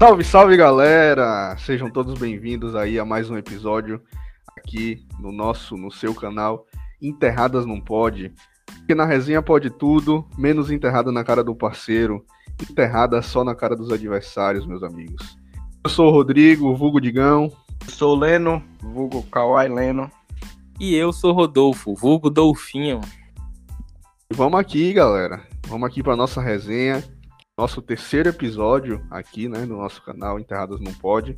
Salve, salve galera! Sejam todos bem-vindos aí a mais um episódio aqui no nosso, no seu canal Enterradas Não Pode. Porque na resenha pode tudo, menos enterrada na cara do parceiro, enterrada só na cara dos adversários, meus amigos. Eu sou o Rodrigo, vulgo Digão. Eu sou o Leno, vulgo Kawai Leno. E eu sou Rodolfo, vulgo Dolfinho. Vamos aqui, galera. Vamos aqui para nossa resenha nosso terceiro episódio aqui, né, no nosso canal Enterradas Não Pode.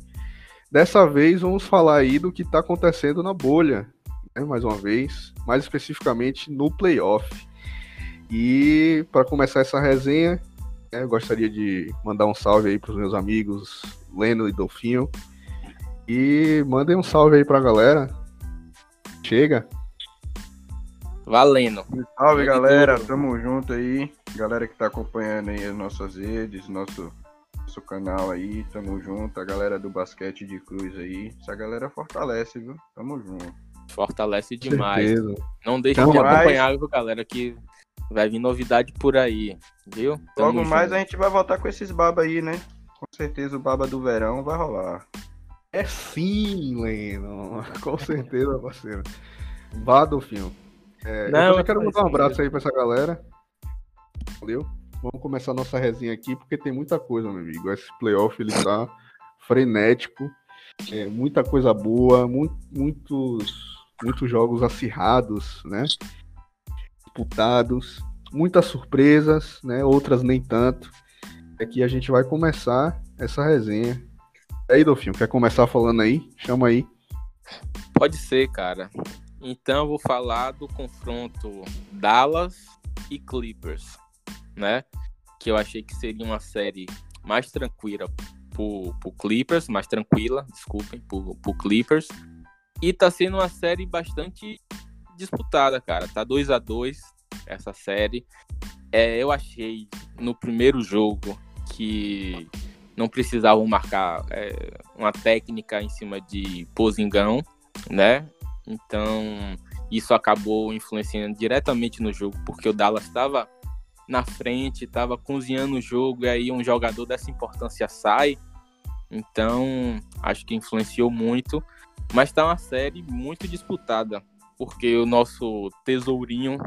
Dessa vez vamos falar aí do que está acontecendo na bolha, né, mais uma vez, mais especificamente no playoff. E para começar essa resenha, né, eu gostaria de mandar um salve aí para os meus amigos Leno e Dolfinho. E mandem um salve aí para a galera. Chega. Valendo. Salve, galera. Tamo junto aí. Galera que tá acompanhando aí as nossas redes, nosso, nosso canal aí. Tamo junto. A galera do basquete de cruz aí. Essa galera fortalece, viu? Tamo junto. Fortalece demais. Certeza. Não deixe de acompanhar, viu, galera, que vai vir novidade por aí, viu? Tamo Logo junto. mais a gente vai voltar com esses baba aí, né? Com certeza o baba do verão vai rolar. É sim, Leno. Com certeza, parceiro. Vá do filme. É, Não, eu quero mandar um abraço aí pra essa galera. Valeu? Vamos começar nossa resenha aqui, porque tem muita coisa, meu amigo. Esse playoff ele tá frenético. É, muita coisa boa, mu muitos, muitos jogos acirrados, né? Disputados, muitas surpresas, né? Outras nem tanto. Aqui a gente vai começar essa resenha. E aí, Dolfinho, quer começar falando aí? Chama aí. Pode ser, cara. Então eu vou falar do confronto Dallas e Clippers, né? Que eu achei que seria uma série mais tranquila pro, pro Clippers, mais tranquila, desculpem, pro, pro Clippers. E tá sendo uma série bastante disputada, cara. Tá 2 a 2 essa série. É, eu achei no primeiro jogo que não precisavam marcar é, uma técnica em cima de Posingão, né? Então, isso acabou influenciando diretamente no jogo, porque o Dallas estava na frente, estava cozinhando o jogo, e aí um jogador dessa importância sai. Então, acho que influenciou muito. Mas está uma série muito disputada, porque o nosso tesourinho,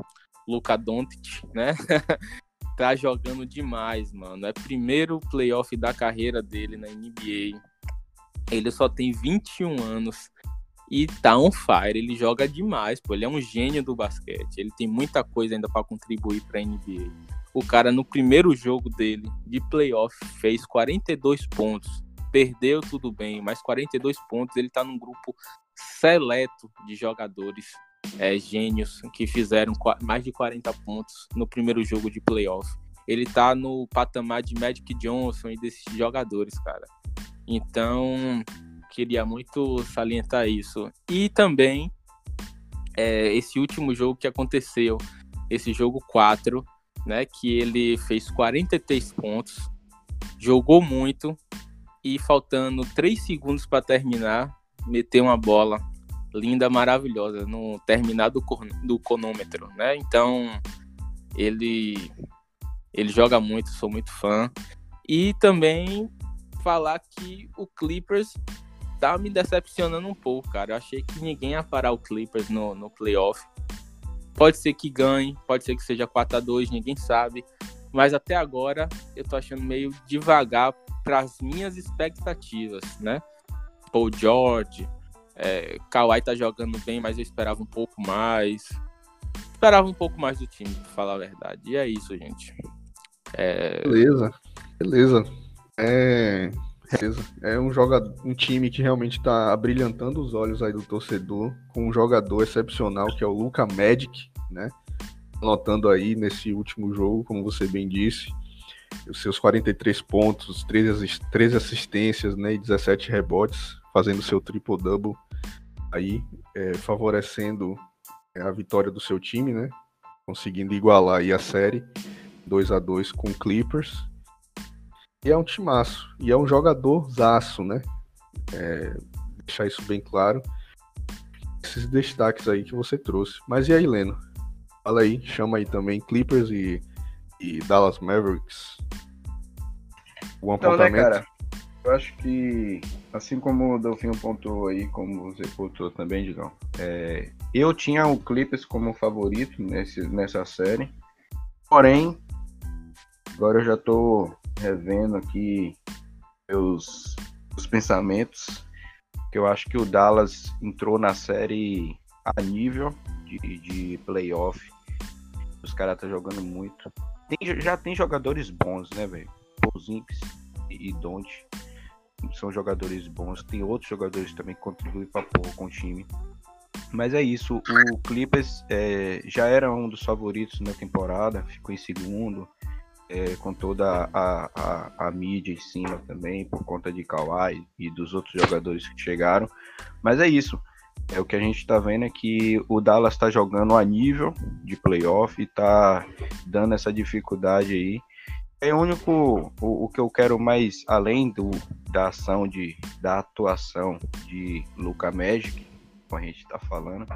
Luca Doncic, né? tá jogando demais, mano. É primeiro playoff da carreira dele na NBA. Ele só tem 21 anos e tá on fire, ele joga demais, pô, ele é um gênio do basquete, ele tem muita coisa ainda para contribuir para NBA. O cara no primeiro jogo dele de playoff fez 42 pontos, perdeu tudo bem, mas 42 pontos, ele tá num grupo seleto de jogadores é, gênios que fizeram mais de 40 pontos no primeiro jogo de playoff. Ele tá no patamar de Magic Johnson e desses jogadores, cara. Então, queria muito salientar isso. E também é, esse último jogo que aconteceu, esse jogo 4, né, que ele fez 43 pontos, jogou muito e faltando 3 segundos para terminar, meteu uma bola linda, maravilhosa no terminar do, do cronômetro, né? Então, ele ele joga muito, sou muito fã. E também falar que o Clippers tá me decepcionando um pouco, cara. Eu achei que ninguém ia parar o Clippers no, no playoff. Pode ser que ganhe, pode ser que seja 4 a 2 ninguém sabe. Mas até agora eu tô achando meio devagar para as minhas expectativas, né? Paul George, é, Kawhi tá jogando bem, mas eu esperava um pouco mais. Esperava um pouco mais do time, pra falar a verdade. E é isso, gente. É... Beleza, beleza. É, é um jogador, um time que realmente está abrilhantando os olhos aí do torcedor, com um jogador excepcional que é o Luca Magic, né? Anotando aí nesse último jogo, como você bem disse, os seus 43 pontos, 13, 13 assistências, né, e 17 rebotes, fazendo seu triple-double aí, é, favorecendo é, a vitória do seu time, né? Conseguindo igualar aí a série 2 a 2 com Clippers e é um timaço. E é um jogador zaço, né? É, deixar isso bem claro. Esses destaques aí que você trouxe. Mas e aí, Leno? Fala aí, chama aí também Clippers e, e Dallas Mavericks. Um então, né, cara? Eu acho que, assim como o Delfinho pontuou aí, como você pontuou também, Digão, é, eu tinha o Clippers como favorito nesse, nessa série, porém, agora eu já tô revendo aqui meus, os pensamentos, que eu acho que o Dallas entrou na série a nível de, de playoff, os caras estão tá jogando muito. Tem, já tem jogadores bons, né, velho? Pozinks e Don't são jogadores bons. Tem outros jogadores também que contribuem para pôr com o time. Mas é isso. O Clippers é, já era um dos favoritos na temporada, ficou em segundo, é, com toda a, a, a, mídia em cima também, por conta de Kawhi e dos outros jogadores que chegaram. Mas é isso. É o que a gente está vendo é que o Dallas está jogando a nível de playoff e está dando essa dificuldade aí é o único o, o, que eu quero mais além do da ação de da atuação de Luca Magic, como a gente está falando.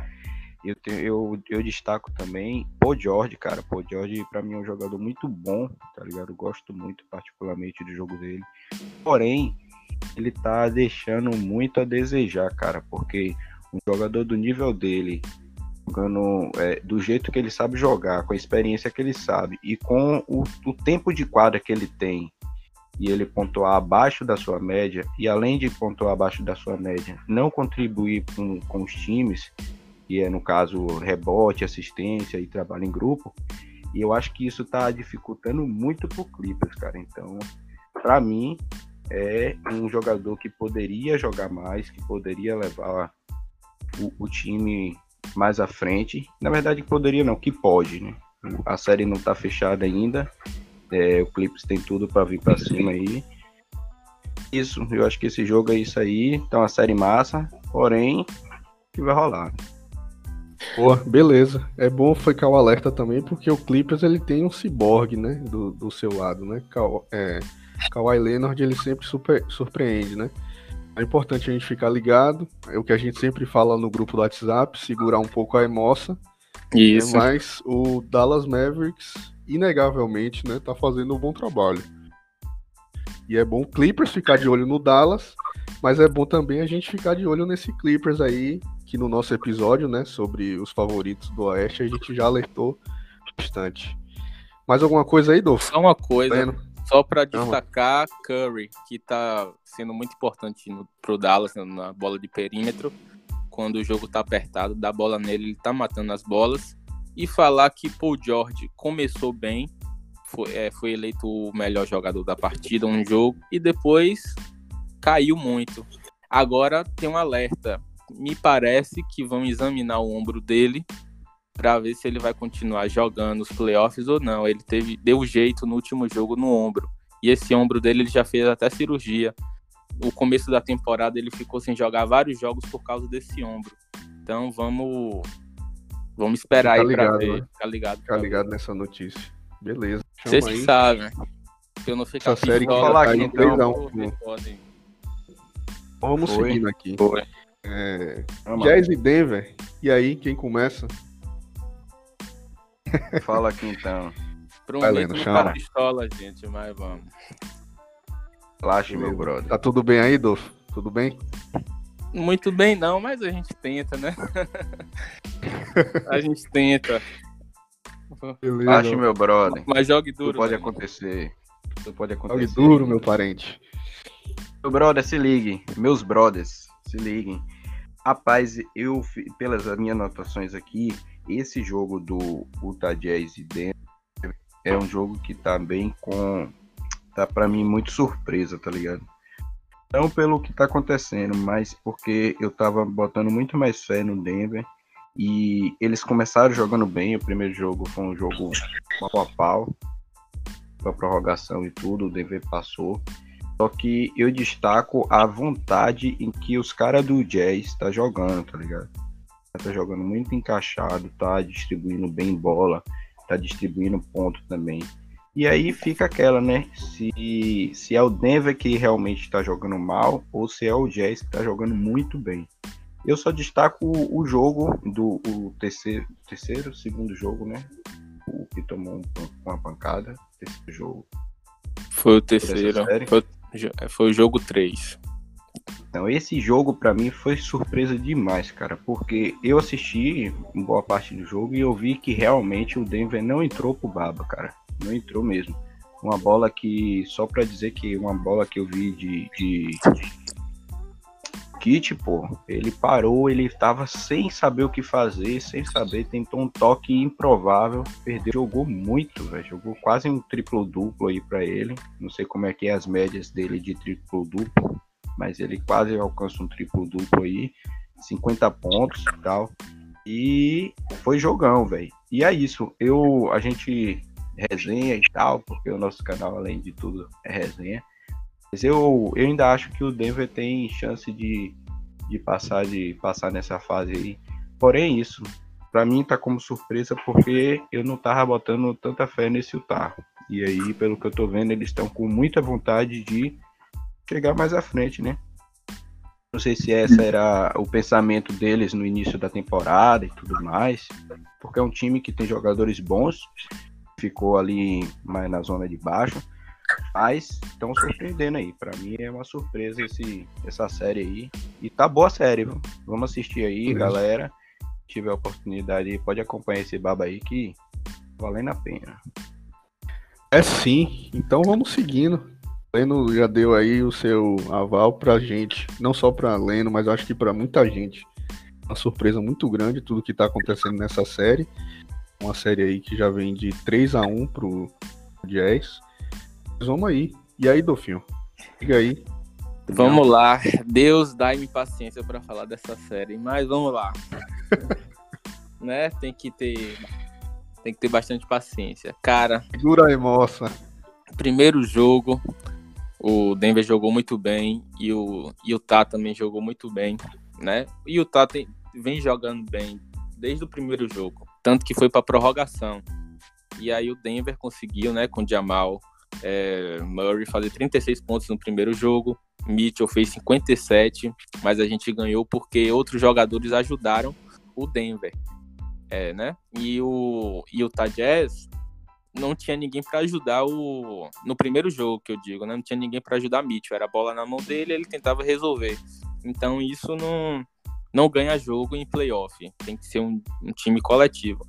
Eu, tenho, eu, eu destaco também Paul George, cara. Paul George, para mim, é um jogador muito bom, tá ligado? Eu gosto muito, particularmente, do jogo dele. Porém, ele tá deixando muito a desejar, cara, porque um jogador do nível dele, jogando é, do jeito que ele sabe jogar, com a experiência que ele sabe e com o, o tempo de quadra que ele tem, e ele pontuar abaixo da sua média, e além de pontuar abaixo da sua média, não contribuir com, com os times, que é no caso rebote, assistência e trabalho em grupo, e eu acho que isso está dificultando muito pro Clippers, cara. Então, para mim, é um jogador que poderia jogar mais, que poderia levar o, o time mais à frente. Na verdade, poderia não, que pode, né? A série não tá fechada ainda. É, o Clips tem tudo para vir para cima aí. Isso, eu acho que esse jogo é isso aí. Tá uma série massa, porém, que vai rolar. Boa, beleza. É bom ficar o alerta também, porque o Clippers ele tem um ciborgue, né? Do, do seu lado, né? Ka é, Kawhi Leonard ele sempre super, surpreende, né? É importante a gente ficar ligado. É o que a gente sempre fala no grupo do WhatsApp, segurar um pouco a emoção. Isso. É, mas o Dallas Mavericks, inegavelmente, né, tá fazendo um bom trabalho. E é bom o Clippers ficar de olho no Dallas, mas é bom também a gente ficar de olho nesse Clippers aí, que no nosso episódio, né, sobre os favoritos do Oeste, a gente já alertou bastante. Mais alguma coisa aí, Dolfo? Só uma coisa. Tá só para destacar Curry, que está sendo muito importante no, pro Dallas né, na bola de perímetro. Quando o jogo está apertado, dá bola nele, ele está matando as bolas. E falar que Paul George começou bem, foi, é, foi eleito o melhor jogador da partida, um jogo, e depois caiu muito. Agora tem um alerta. Me parece que vão examinar o ombro dele para ver se ele vai continuar jogando os playoffs ou não. Ele teve deu jeito no último jogo no ombro. E esse ombro dele ele já fez até cirurgia. No começo da temporada ele ficou sem jogar vários jogos por causa desse ombro. Então vamos vamos esperar aí para ver. Né? Ficar ligado. Ficar ligado nessa notícia. Beleza. Vocês que sabem. Se eu não ficar Essa série que falar aqui, então, podem... Vamos Foi. seguindo aqui. Foi. É... Jazz e Denver. E aí, quem começa? Fala aqui então. Prometo não pistola, gente, mas vamos. Relaxe, meu brother. Tá tudo bem aí, Dolfo? Tudo bem? Muito bem não, mas a gente tenta, né? a gente tenta. Relaxe, meu brother. Mas jogue duro. Tudo pode né? acontecer. Tudo pode acontecer. Jogue duro, meu parente. Meu brother, se ligue. Meus brothers, se liguem. Rapaz, eu, pelas minhas anotações aqui, esse jogo do Utah Jazz e Denver é um jogo que tá bem com. tá para mim muito surpresa, tá ligado? Não pelo que tá acontecendo, mas porque eu tava botando muito mais fé no Denver e eles começaram jogando bem. O primeiro jogo foi um jogo pau a pau, a prorrogação e tudo, o Denver passou. Só que eu destaco a vontade em que os caras do Jazz tá jogando, tá ligado? tá jogando muito encaixado, tá distribuindo bem bola, tá distribuindo ponto também. E aí fica aquela, né? Se, se é o Denver que realmente está jogando mal ou se é o Jazz que está jogando muito bem. Eu só destaco o, o jogo do o terceiro, terceiro, segundo jogo, né? O que tomou um, uma pancada, terceiro jogo. Foi o terceiro. Foi, Foi o jogo 3. Então, esse jogo para mim foi surpresa demais, cara, porque eu assisti boa parte do jogo e eu vi que realmente o Denver não entrou pro baba, cara. Não entrou mesmo. Uma bola que, só para dizer que uma bola que eu vi de, de Kit, pô, ele parou, ele tava sem saber o que fazer, sem saber, tentou um toque improvável, perdeu, jogou muito, velho, jogou quase um triplo-duplo aí para ele. Não sei como é que é as médias dele de triplo-duplo, mas ele quase alcança um triplo-duplo aí, 50 pontos e tal. E foi jogão, velho. E é isso. Eu, a gente resenha e tal, porque o nosso canal, além de tudo, é resenha. Mas eu, eu ainda acho que o Denver tem chance de, de passar de passar nessa fase aí. Porém, isso para mim tá como surpresa porque eu não tava botando tanta fé nesse Utah. E aí, pelo que eu tô vendo, eles estão com muita vontade de chegar mais à frente, né? Não sei se essa era o pensamento deles no início da temporada e tudo mais, porque é um time que tem jogadores bons, ficou ali mais na zona de baixo, mas estão surpreendendo aí. Para mim é uma surpresa esse, essa série aí. E tá boa a série, viu? Vamos assistir aí, uhum. galera. Se tiver oportunidade, pode acompanhar esse baba aí que valendo a pena. É sim, então vamos seguindo. Leno já deu aí o seu aval pra gente, não só pra Leno, mas acho que pra muita gente. Uma surpresa muito grande tudo que tá acontecendo nessa série. Uma série aí que já vem de 3 a 1 pro Jazz. Vamos aí. E aí, Dofinho? Diga aí. Vamos lá. Deus dá-me paciência para falar dessa série, mas vamos lá. né? Tem que ter tem que ter bastante paciência. Cara, dura aí, moça. Primeiro jogo, o Denver jogou muito bem e o Utah também jogou muito bem, né? E o Utah tem, vem jogando bem desde o primeiro jogo, tanto que foi para prorrogação. E aí o Denver conseguiu, né, com o Jamal é, Murray fazer 36 pontos no primeiro jogo, Mitchell fez 57, mas a gente ganhou porque outros jogadores ajudaram o Denver, é, né? E o Utah Jazz não tinha ninguém para ajudar o no primeiro jogo que eu digo, né? Não tinha ninguém para ajudar Mitchell, era a bola na mão dele, ele tentava resolver. Então isso não não ganha jogo em playoff, tem que ser um, um time coletivo.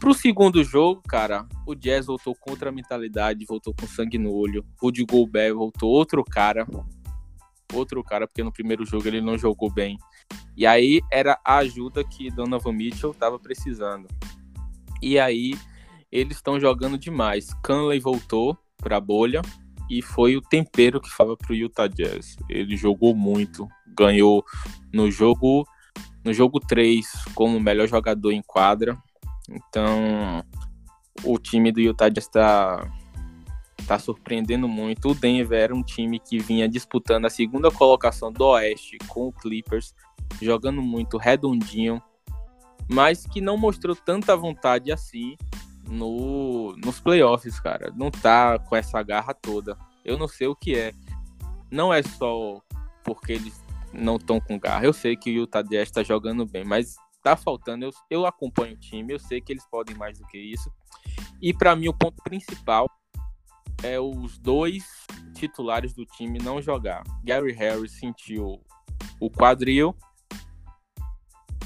Pro segundo jogo, cara, o Jazz voltou contra a mentalidade, voltou com sangue no olho. O de Gobert voltou outro cara. Outro cara, porque no primeiro jogo ele não jogou bem. E aí era a ajuda que Donovan Mitchell tava precisando. E aí eles estão jogando demais. Canley voltou pra bolha e foi o tempero que fala pro Utah Jazz. Ele jogou muito, ganhou no jogo no jogo 3 como melhor jogador em quadra então, o time do Utah já está tá surpreendendo muito. O Denver era um time que vinha disputando a segunda colocação do Oeste com o Clippers, jogando muito redondinho, mas que não mostrou tanta vontade assim no, nos playoffs, cara. Não tá com essa garra toda. Eu não sei o que é. Não é só porque eles não estão com garra. Eu sei que o Utah Jazz está jogando bem, mas tá faltando. Eu, eu acompanho o time, eu sei que eles podem mais do que isso. E para mim o ponto principal é os dois titulares do time não jogar. Gary Harris sentiu o quadril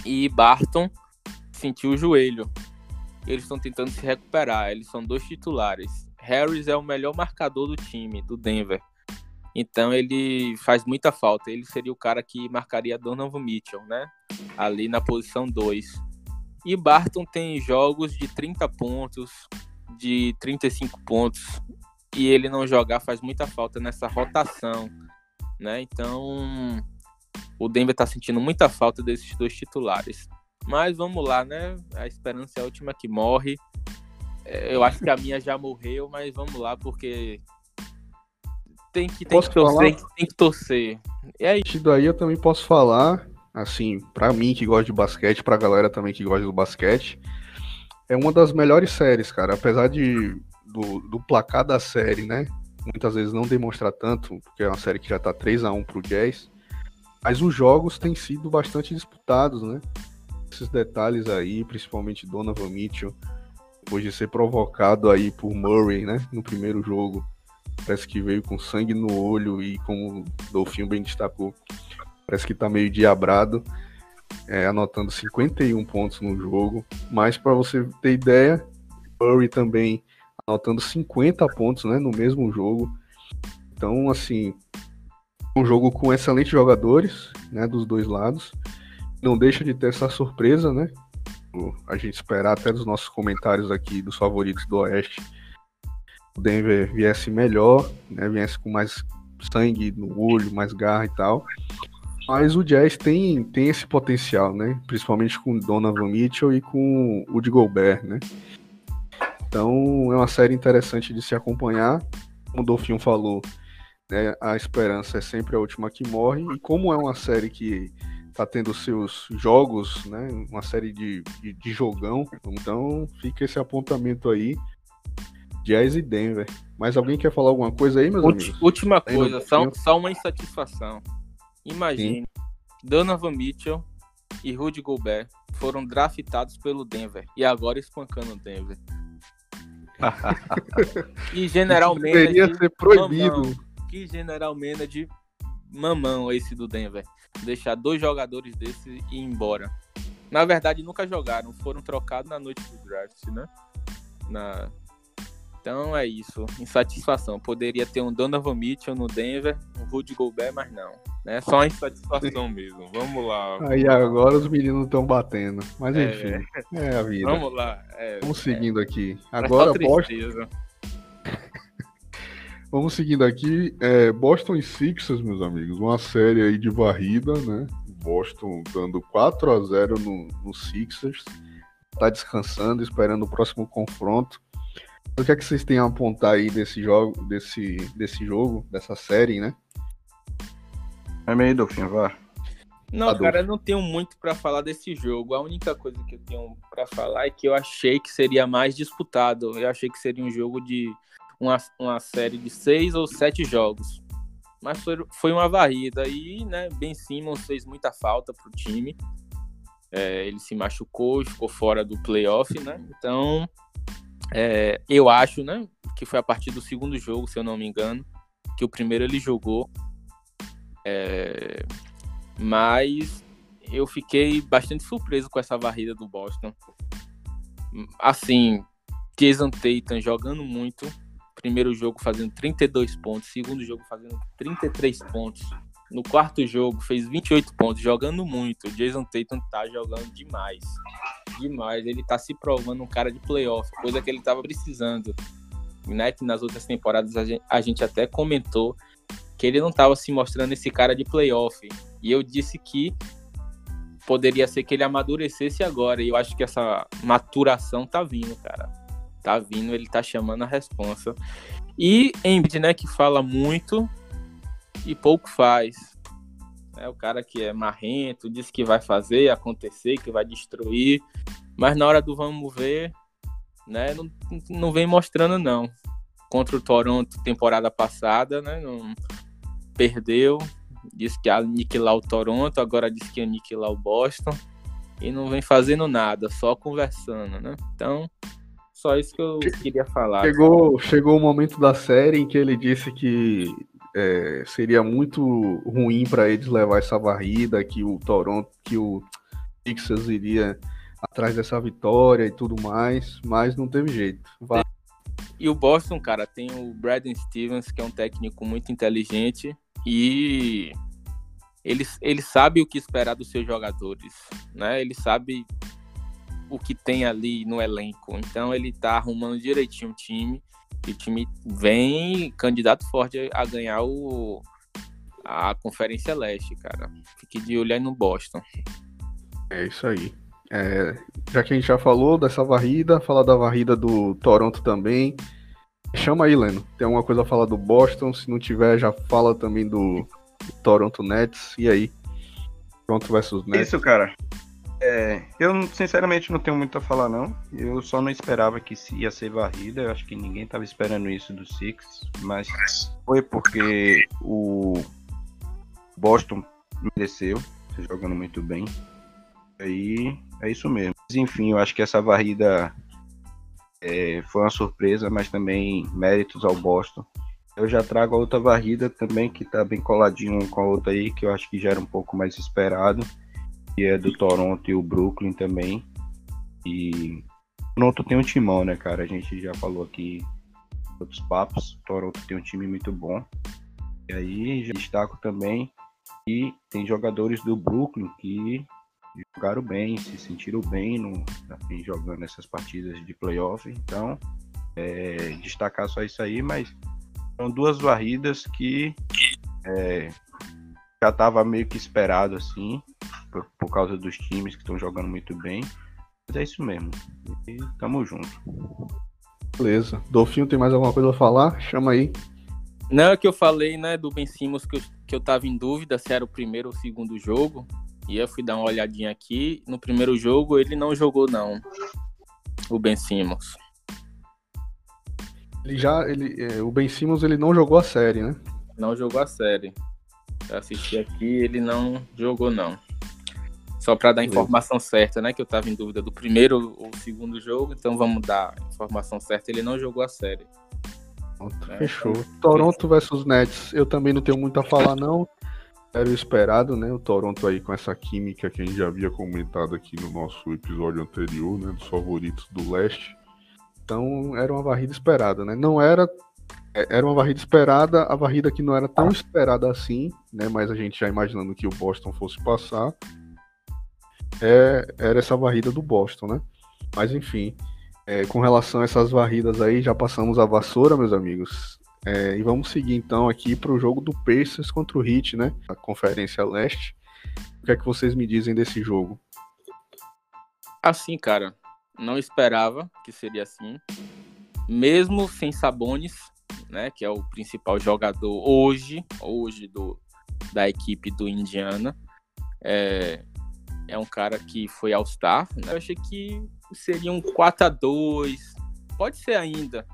e Barton sentiu o joelho. Eles estão tentando se recuperar. Eles são dois titulares. Harris é o melhor marcador do time, do Denver. Então ele faz muita falta. Ele seria o cara que marcaria Donovan Mitchell, né? Ali na posição 2. E Barton tem jogos de 30 pontos, de 35 pontos. E ele não jogar faz muita falta nessa rotação, né? Então o Denver tá sentindo muita falta desses dois titulares. Mas vamos lá, né? A esperança é a última que morre. É, eu acho que a minha já morreu, mas vamos lá, porque tem que, tem que torcer, tem que torcer. E aí? Daí eu também posso falar, assim, para mim que gosta de basquete, pra galera também que gosta do basquete, é uma das melhores séries, cara. Apesar de do, do placar da série, né? Muitas vezes não demonstrar tanto, porque é uma série que já tá 3 a 1 pro Jazz. Mas os jogos têm sido bastante disputados, né? Esses detalhes aí, principalmente Donovan Mitchell, depois de ser provocado aí por Murray, né? No primeiro jogo parece que veio com sangue no olho e como o Dolfinho bem destacou, parece que tá meio diabrado, é, anotando 51 pontos no jogo. Mas para você ter ideia, Curry também anotando 50 pontos né, no mesmo jogo. Então, assim, um jogo com excelentes jogadores né, dos dois lados. Não deixa de ter essa surpresa, né? A gente esperar até dos nossos comentários aqui dos favoritos do Oeste. O Denver viesse melhor, né? Viesse com mais sangue no olho, mais garra e tal. Mas o Jazz tem, tem esse potencial, né? Principalmente com Donovan Mitchell e com o de Gobert, né? Então é uma série interessante de se acompanhar. Como o Dolfinho falou, né, a esperança é sempre a última que morre. E como é uma série que está tendo seus jogos, né, uma série de, de, de, jogão, então fica esse apontamento aí. Jazz e Denver. Mas alguém quer falar alguma coisa aí, meus Ulti, amigos? Última coisa, só, só uma insatisfação. Imagine, Sim. Donovan Mitchell e Rudy Gobert foram draftados pelo Denver e agora espancando o Denver. que General Manager. Deveria ser proibido. Mamão, que General Manager mamão esse do Denver. Deixar dois jogadores desses e ir embora. Na verdade, nunca jogaram, foram trocados na noite do draft, né? Na, então é isso, insatisfação. Poderia ter um Donovan Mitchell no Denver, um Rudy Gobert, mas não. É só insatisfação mesmo. Vamos lá. Aí agora os meninos estão batendo. Mas é, enfim, é, é a vida. Vamos lá. É, Vamos seguindo aqui. É agora Boston. Vamos seguindo aqui. É, Boston e Sixers, meus amigos. Uma série aí de varrida, né? Boston dando 4 a 0 no, no Sixers. Tá descansando, esperando o próximo confronto. O que é que vocês têm a apontar aí desse jogo, desse, desse jogo, dessa série, né? É meio Dolfinho, vá. Não, Adolfo. cara, eu não tenho muito para falar desse jogo. A única coisa que eu tenho para falar é que eu achei que seria mais disputado. Eu achei que seria um jogo de uma, uma série de seis ou sete jogos. Mas foi, foi uma varrida e, né, Ben Simmons fez muita falta pro time. É, ele se machucou, ficou fora do playoff, né? Então, é, eu acho, né, que foi a partir do segundo jogo, se eu não me engano, que o primeiro ele jogou. É, mas eu fiquei bastante surpreso com essa varrida do Boston. Assim, Jason Tatum jogando muito. Primeiro jogo fazendo 32 pontos, segundo jogo fazendo 33 pontos. No quarto jogo fez 28 pontos, jogando muito. O Jason Tatum tá jogando demais demais. Ele tá se provando um cara de playoff, coisa que ele tava precisando. Né? Que nas outras temporadas a gente, a gente até comentou que ele não tava se mostrando esse cara de playoff. E eu disse que poderia ser que ele amadurecesse agora. E eu acho que essa maturação tá vindo, cara. Tá vindo, ele tá chamando a responsa. E Embiid, né, que fala muito e pouco faz. É o cara que é marrento, diz que vai fazer acontecer, que vai destruir, mas na hora do vamos ver, né, não, não vem mostrando não. Contra o Toronto temporada passada, né, não perdeu, disse que ia aniquilar o Toronto, agora diz que ia aniquilar o Boston e não vem fazendo nada, só conversando, né? Então, só isso que eu queria falar. Chegou, chegou o momento da série em que ele disse que é, seria muito ruim para eles levar essa varrida, que o Toronto, que o Sixers iria atrás dessa vitória e tudo mais, mas não teve jeito. Vai. E o Boston, cara, tem o Braden Stevens, que é um técnico muito inteligente e ele, ele sabe o que esperar dos seus jogadores, né? Ele sabe o que tem ali no elenco. Então ele tá arrumando direitinho o time e o time vem candidato forte a ganhar o, a Conferência Leste, cara. Fique de olho aí no Boston. É isso aí. É, já que a gente já falou dessa varrida, falar da varrida do Toronto também. Chama aí, Leno. Tem alguma coisa a falar do Boston? Se não tiver, já fala também do, do Toronto Nets. E aí? Toronto versus Nets. Isso, cara. É, eu sinceramente não tenho muito a falar não. Eu só não esperava que ia ser varrida. Eu acho que ninguém estava esperando isso do Six, mas foi porque o Boston mereceu, jogando muito bem. Aí é isso mesmo. Mas, enfim, eu acho que essa varrida é, foi uma surpresa, mas também méritos ao Boston. Eu já trago a outra varrida também, que tá bem coladinho com a outra aí, que eu acho que já era um pouco mais esperado. Que é do Toronto e o Brooklyn também. E Toronto tem um timão, né, cara? A gente já falou aqui outros papos. Toronto tem um time muito bom. E aí já destaco também que tem jogadores do Brooklyn que jogaram bem, se sentiram bem no, assim, jogando essas partidas de playoff. Então, é, destacar só isso aí, mas são duas varridas que é, já estava meio que esperado assim, por, por causa dos times que estão jogando muito bem. Mas é isso mesmo. E tamo junto. Beleza. Dolfinho, tem mais alguma coisa a falar? Chama aí. Não, é que eu falei, né, do Ben Simmons que eu, que eu tava em dúvida se era o primeiro ou o segundo jogo. E eu fui dar uma olhadinha aqui. No primeiro jogo ele não jogou, não. O Ben Simmons. Ele já. Ele, é, o Ben Simmons ele não jogou a série, né? Não jogou a série. Eu assisti aqui, ele não jogou, não. Só para dar a informação certa, né? Que eu tava em dúvida do primeiro ou segundo jogo, então vamos dar a informação certa. Ele não jogou a série. Pronto, é, fechou. Toronto versus Nets. Eu também não tenho muito a falar, não. Era o esperado, né? O Toronto aí com essa química que a gente já havia comentado aqui no nosso episódio anterior, né? Dos favoritos do leste. Então era uma varrida esperada, né? Não era. É, era uma varrida esperada, a varrida que não era tão esperada assim, né? Mas a gente já imaginando que o Boston fosse passar. É, era essa varrida do Boston, né? Mas enfim, é, com relação a essas varridas aí, já passamos a vassoura, meus amigos. É, e vamos seguir então aqui para o jogo do Pacers contra o Heat, né? A Conferência Leste. O que é que vocês me dizem desse jogo? Assim, cara, não esperava que seria assim. Mesmo sem Sabonis, né, que é o principal jogador hoje, hoje do, da equipe do Indiana. É, é um cara que foi All-Star. Né? Eu achei que seria um 4 a 2 Pode ser ainda.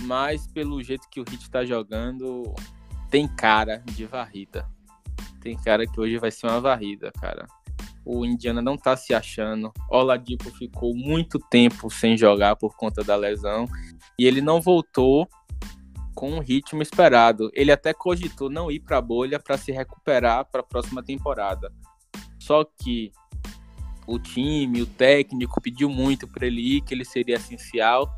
Mas pelo jeito que o Hit está jogando, tem cara de varrida. Tem cara que hoje vai ser uma varrida, cara. O Indiana não tá se achando. Oladipo ficou muito tempo sem jogar por conta da lesão e ele não voltou com o ritmo esperado. Ele até cogitou não ir para a bolha para se recuperar para a próxima temporada. Só que o time, o técnico pediu muito para ele ir, que ele seria essencial.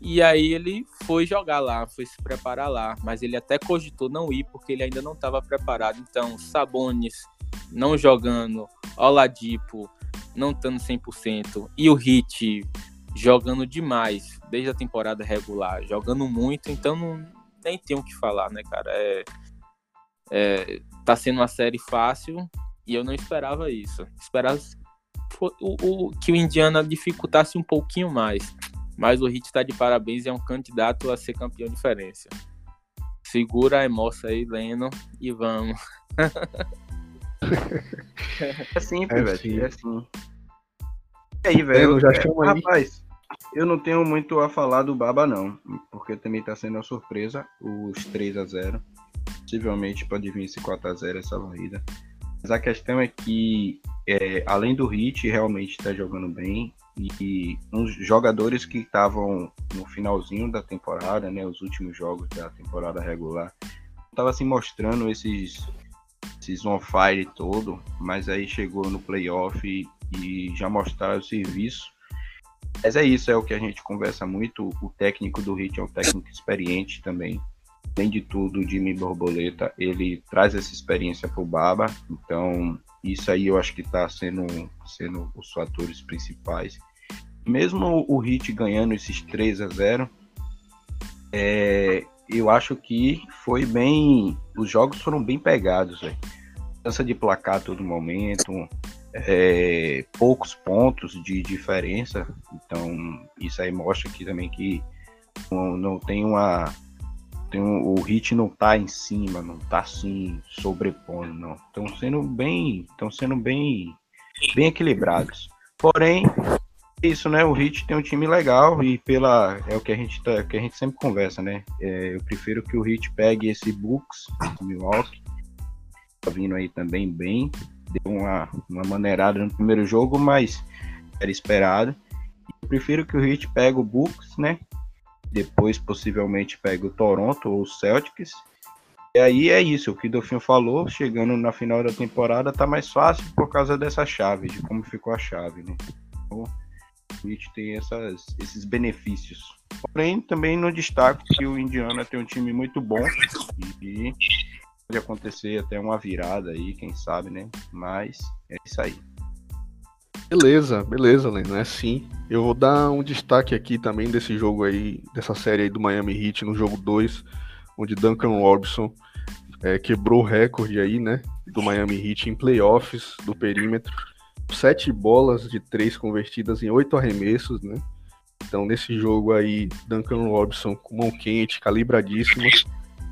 E aí ele foi jogar lá, foi se preparar lá, mas ele até cogitou não ir porque ele ainda não estava preparado. Então, Sabonis não jogando, Oladipo não estando 100% e o Hit jogando demais desde a temporada regular, jogando muito, então não, nem tem o que falar, né, cara? É, é, tá sendo uma série fácil e eu não esperava isso. Esperava o, o, que o Indiana dificultasse um pouquinho mais. Mas o Hit está de parabéns e é um candidato a ser campeão de diferença. Segura a emoção aí, Leno, e vamos. é simples, é velho. É assim. E aí, velho? Aí. Rapaz, eu não tenho muito a falar do Baba, não. Porque também tá sendo uma surpresa os 3 a 0 Possivelmente pode vir esse 4 a 0 essa varrida. Mas a questão é que, é, além do Hit, realmente está jogando bem. E uns jogadores que estavam no finalzinho da temporada, né, os últimos jogos da temporada regular, estava se assim, mostrando esses, esses on fire todo, mas aí chegou no playoff e, e já mostraram o serviço. Mas é isso, é o que a gente conversa muito. O técnico do Hit é um técnico experiente também além de tudo, Jimmy Borboleta, ele traz essa experiência para o Baba, então isso aí eu acho que está sendo, sendo os fatores principais. Mesmo o Hit ganhando esses 3 a 0 é, eu acho que foi bem. Os jogos foram bem pegados, velho. Dança de placar a todo momento, é, poucos pontos de diferença. Então, isso aí mostra aqui também que não, não tem uma, tem um, o hit não tá em cima, não tá assim sobrepondo, não. Estão sendo bem, estão sendo bem, bem equilibrados. Porém, isso, né? O Hit tem um time legal e pela é o que a gente tá, que a gente sempre conversa, né? É, eu prefiro que o Hit pegue esse Bucks Milwaukee, tá vindo aí também bem, deu uma, uma maneirada no primeiro jogo, mas era esperado. Eu prefiro que o Hit pegue o Bucks, né? Depois possivelmente pega o Toronto ou o Celtics. E aí é isso, o que o falou, chegando na final da temporada tá mais fácil por causa dessa chave, de como ficou a chave, né? Então, a gente tem essas, esses benefícios. Porém, também no destaque que o Indiana tem um time muito bom e pode acontecer até uma virada aí, quem sabe, né? Mas é isso aí. Beleza, beleza, Leno, é sim. Eu vou dar um destaque aqui também desse jogo aí, dessa série aí do Miami Heat no jogo 2, onde Duncan Robinson é, quebrou o recorde aí, né, do Miami Heat em playoffs do perímetro. Sete bolas de três convertidas em oito arremessos, né? Então, nesse jogo aí, Duncan Robinson com mão quente, calibradíssima,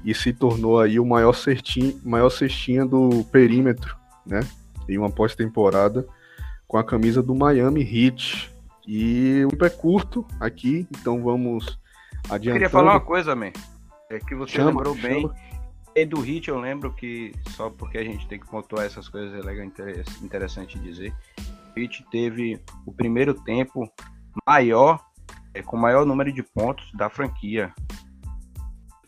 e se tornou aí o maior, certinho, maior cestinha do perímetro, né? Em uma pós-temporada com a camisa do Miami Heat. E o tempo é curto aqui, então vamos adiantando. Eu queria falar uma coisa, man. É que você chama, lembrou chama. bem. E do Hit eu lembro que, só porque a gente tem que pontuar essas coisas, é legal, interessante dizer. O Hit teve o primeiro tempo maior, é, com maior número de pontos da franquia.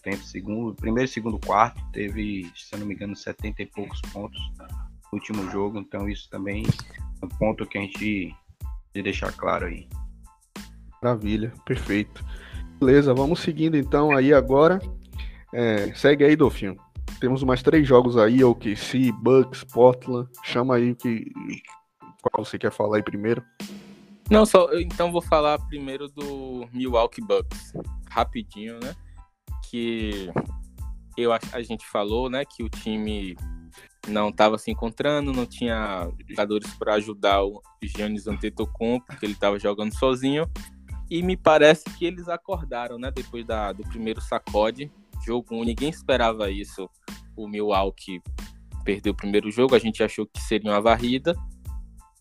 Tempo segundo, primeiro e segundo quarto teve, se eu não me engano, 70 e poucos pontos no último jogo, então isso também um ponto que a gente de deixar claro aí. Maravilha, perfeito. Beleza, vamos seguindo então aí agora. É, segue aí, Dolfinho. Temos mais três jogos aí, OKC, Bucks, Portland. Chama aí o que qual você quer falar aí primeiro. Não, só então vou falar primeiro do Milwaukee Bucks, rapidinho, né? Que eu a gente falou, né, que o time não estava se encontrando, não tinha jogadores para ajudar o Giannis Antetokounmpo, porque ele estava jogando sozinho. E me parece que eles acordaram, né? Depois da, do primeiro sacode, jogo ninguém esperava isso. O Milwaukee perdeu o primeiro jogo, a gente achou que seria uma varrida.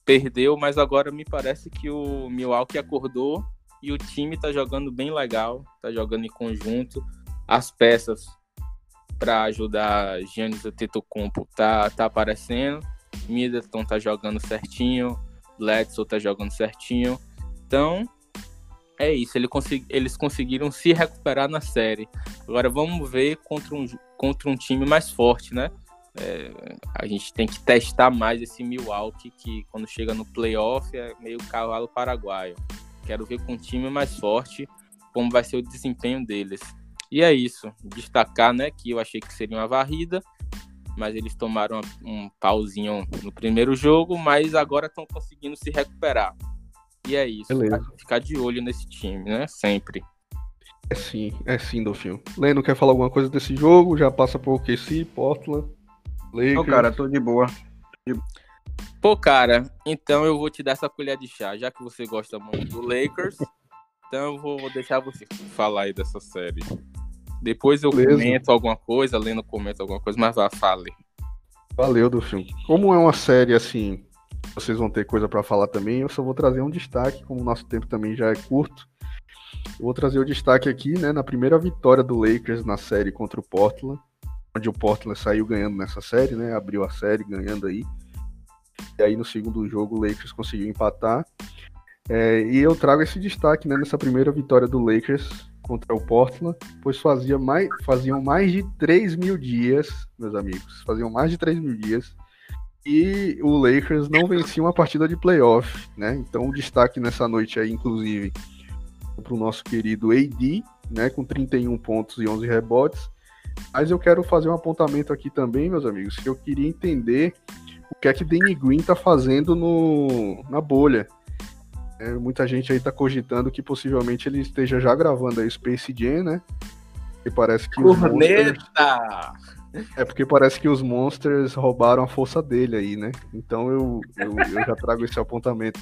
Perdeu, mas agora me parece que o Milwaukee acordou e o time tá jogando bem legal, tá jogando em conjunto. As peças para ajudar Giannis Antetokounmpo tá, tá aparecendo. Middleton tá jogando certinho, Bledsoe tá jogando certinho. Então, é isso, ele consegui, eles conseguiram se recuperar na série. Agora vamos ver contra um, contra um time mais forte, né? É, a gente tem que testar mais esse Milwaukee, que quando chega no playoff é meio cavalo paraguaio. Quero ver com um time mais forte como vai ser o desempenho deles. E é isso. Destacar, né, que eu achei que seria uma varrida, mas eles tomaram um pauzinho no primeiro jogo, mas agora estão conseguindo se recuperar. E é isso. Beleza. Ficar de olho nesse time, né? Sempre. É sim, é sim, Dolfinho. Leno, quer falar alguma coisa desse jogo? Já passa por OKC, Portland, Lakers. Não, cara, tô de boa. Pô, cara, então eu vou te dar essa colher de chá, já que você gosta muito do Lakers. então eu vou deixar você falar aí dessa série. Depois eu Beleza. comento alguma coisa, lendo comenta alguma coisa, mas vá, fale. Valeu do filme. Como é uma série assim, vocês vão ter coisa para falar também, eu só vou trazer um destaque, como o nosso tempo também já é curto. Eu vou trazer o destaque aqui, né, na primeira vitória do Lakers na série contra o Portland, onde o Portland saiu ganhando nessa série, né, abriu a série ganhando aí. E aí no segundo jogo o Lakers conseguiu empatar. É, e eu trago esse destaque né, nessa primeira vitória do Lakers contra o Portland, pois fazia mais, faziam mais de 3 mil dias, meus amigos, faziam mais de 3 mil dias, e o Lakers não vencia uma partida de playoff, né? Então o destaque nessa noite aí, inclusive, para o nosso querido AD, né, com 31 pontos e 11 rebotes. Mas eu quero fazer um apontamento aqui também, meus amigos, que eu queria entender o que é que Danny Green está fazendo no, na bolha. É, muita gente aí tá cogitando que possivelmente ele esteja já gravando a Space Jam, né? E parece que monsters... É porque parece que os monsters roubaram a força dele aí, né? Então eu, eu, eu já trago esse apontamento.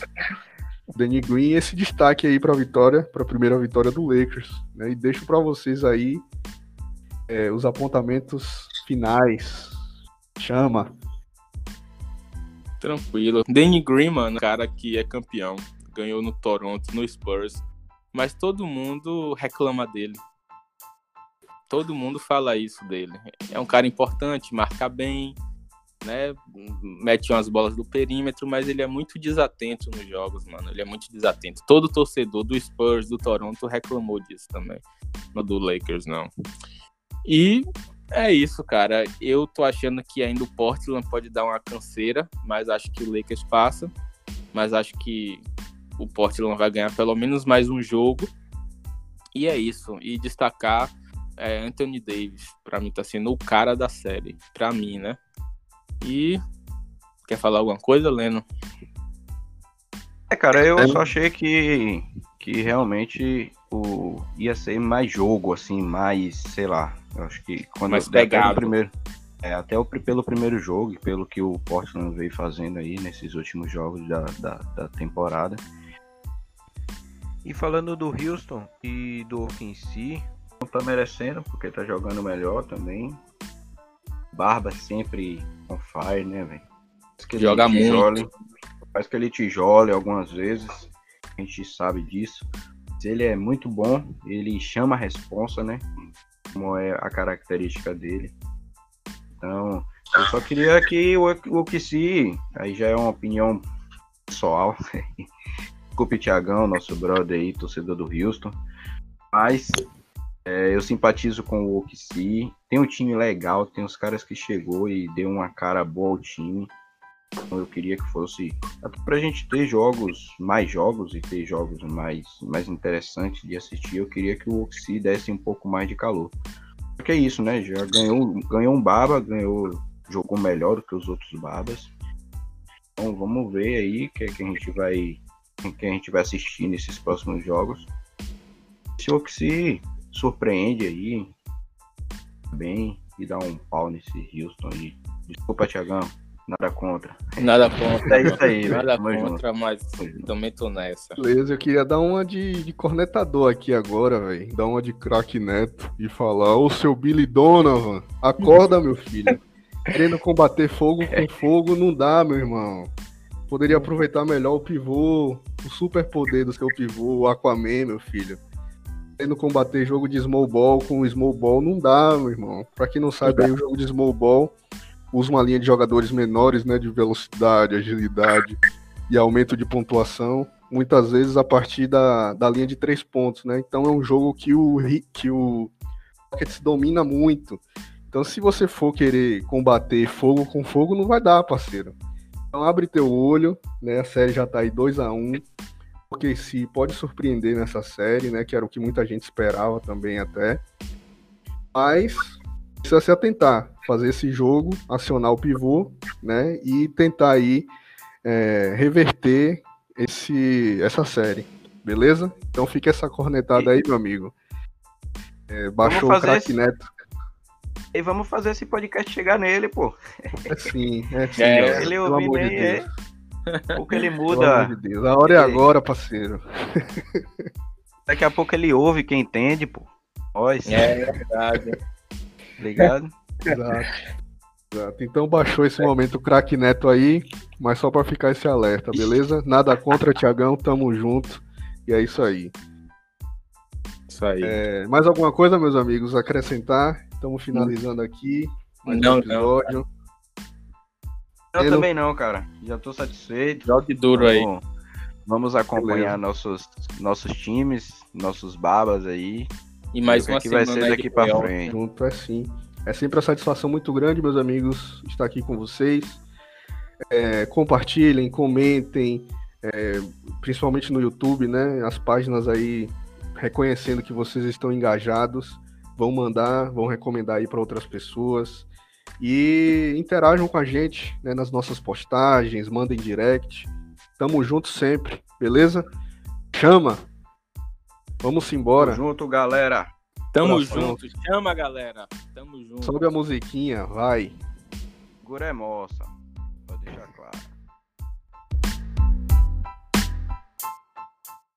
Danny Green esse destaque aí para a vitória, para a primeira vitória do Lakers, né? E deixo para vocês aí é, os apontamentos finais. Chama. Tranquilo. Danny Green, mano, cara que é campeão ganhou no Toronto, no Spurs, mas todo mundo reclama dele. Todo mundo fala isso dele. É um cara importante, marca bem, né? Mete umas bolas do perímetro, mas ele é muito desatento nos jogos, mano. Ele é muito desatento. Todo torcedor do Spurs, do Toronto, reclamou disso também. No do Lakers, não. E é isso, cara. Eu tô achando que ainda o Portland pode dar uma canseira, mas acho que o Lakers passa. Mas acho que o Portland vai ganhar pelo menos mais um jogo. E é isso. E destacar é, Anthony Davis. Para mim tá sendo o cara da série. Para mim, né? E quer falar alguma coisa, Leno? É, cara, eu é. só achei que que realmente o ia ser mais jogo assim, mais, sei lá. Eu acho que quando mais pegado. primeiro é, até o, pelo primeiro jogo, pelo que o Portland veio fazendo aí nesses últimos jogos da, da, da temporada. E falando do Houston e do OKC, não tá merecendo, porque tá jogando melhor também. Barba sempre on fire, né, velho? Joga muito. Faz que ele tijole algumas vezes. A gente sabe disso. Mas ele é muito bom, ele chama a responsa, né? Como é a característica dele. Então, eu só queria que o, o que se, aí já é uma opinião pessoal. Desculpe, Tiagão, nosso brother aí, torcedor do Houston. Mas é, eu simpatizo com o OKC. Tem um time legal, tem uns caras que chegou e deu uma cara boa ao time. Então eu queria que fosse até pra gente ter jogos, mais jogos e ter jogos mais, mais interessantes de assistir. Eu queria que o OKC desse um pouco mais de calor. Porque é isso, né? Já ganhou, ganhou um baba, ganhou, jogou melhor do que os outros babas. Então vamos ver aí o que, é que a gente vai que a gente vai assistir nesses próximos jogos. Se o OKC surpreende aí bem e dá um pau nesse Houston aí. Desculpa, Tiagão. Nada contra. Nada contra. É isso aí, Nada contra, junto. mas também tô nessa. Beleza, eu queria dar uma de, de cornetador aqui agora, velho. Dar uma de craque neto e falar: Ô seu Billy Donovan, acorda, meu filho. Querendo combater fogo com fogo não dá, meu irmão. Poderia aproveitar melhor o pivô, o super poder do seu pivô, o Aquaman, meu filho. Querendo combater jogo de small ball com small ball não dá, meu irmão. Pra quem não sabe, aí, o jogo de small ball usa uma linha de jogadores menores, né, de velocidade, agilidade e aumento de pontuação, muitas vezes a partir da, da linha de três pontos, né? Então é um jogo que o que o Rockets domina muito. Então se você for querer combater fogo com fogo, não vai dar, parceiro. Então abre teu olho, né? A série já tá aí 2 a 1 um, porque se pode surpreender nessa série, né? Que era o que muita gente esperava também até. Mas precisa se atentar, fazer esse jogo, acionar o pivô, né? E tentar aí é, reverter esse, essa série, beleza? Então fica essa cornetada aí, meu amigo. É, baixou o craque Neto. E vamos fazer esse podcast chegar nele, pô. É sim, é sim. É, ele ouvindo aí, de é... Porque ele muda. De Deus. A hora é agora, parceiro. Daqui a pouco ele ouve quem entende, pô. Nós. É verdade. Ligado? Exato. Exato. Então baixou esse momento o craque Neto aí, mas só para ficar esse alerta, beleza? Nada contra, Tiagão, tamo junto. E é isso aí. Isso aí. É, mais alguma coisa, meus amigos, acrescentar? Estamos finalizando aqui. não, um episódio. não. Eu também não, cara. Já tô satisfeito. Jogue duro aí. Vamos acompanhar nossos, nossos times, nossos babas aí. E mais uma que vai ser daqui para frente. Junto é sim. É sempre uma satisfação muito grande, meus amigos, estar aqui com vocês. É, compartilhem, comentem, é, principalmente no YouTube, né? As páginas aí reconhecendo que vocês estão engajados, vão mandar, vão recomendar aí para outras pessoas e interajam com a gente né, nas nossas postagens, mandem direct. Tamo junto sempre, beleza? Chama! Vamos embora. Tamo junto, galera. Tamo junto. Chama, galera. Tamo junto. Sobe a musiquinha, vai. Gura é moça.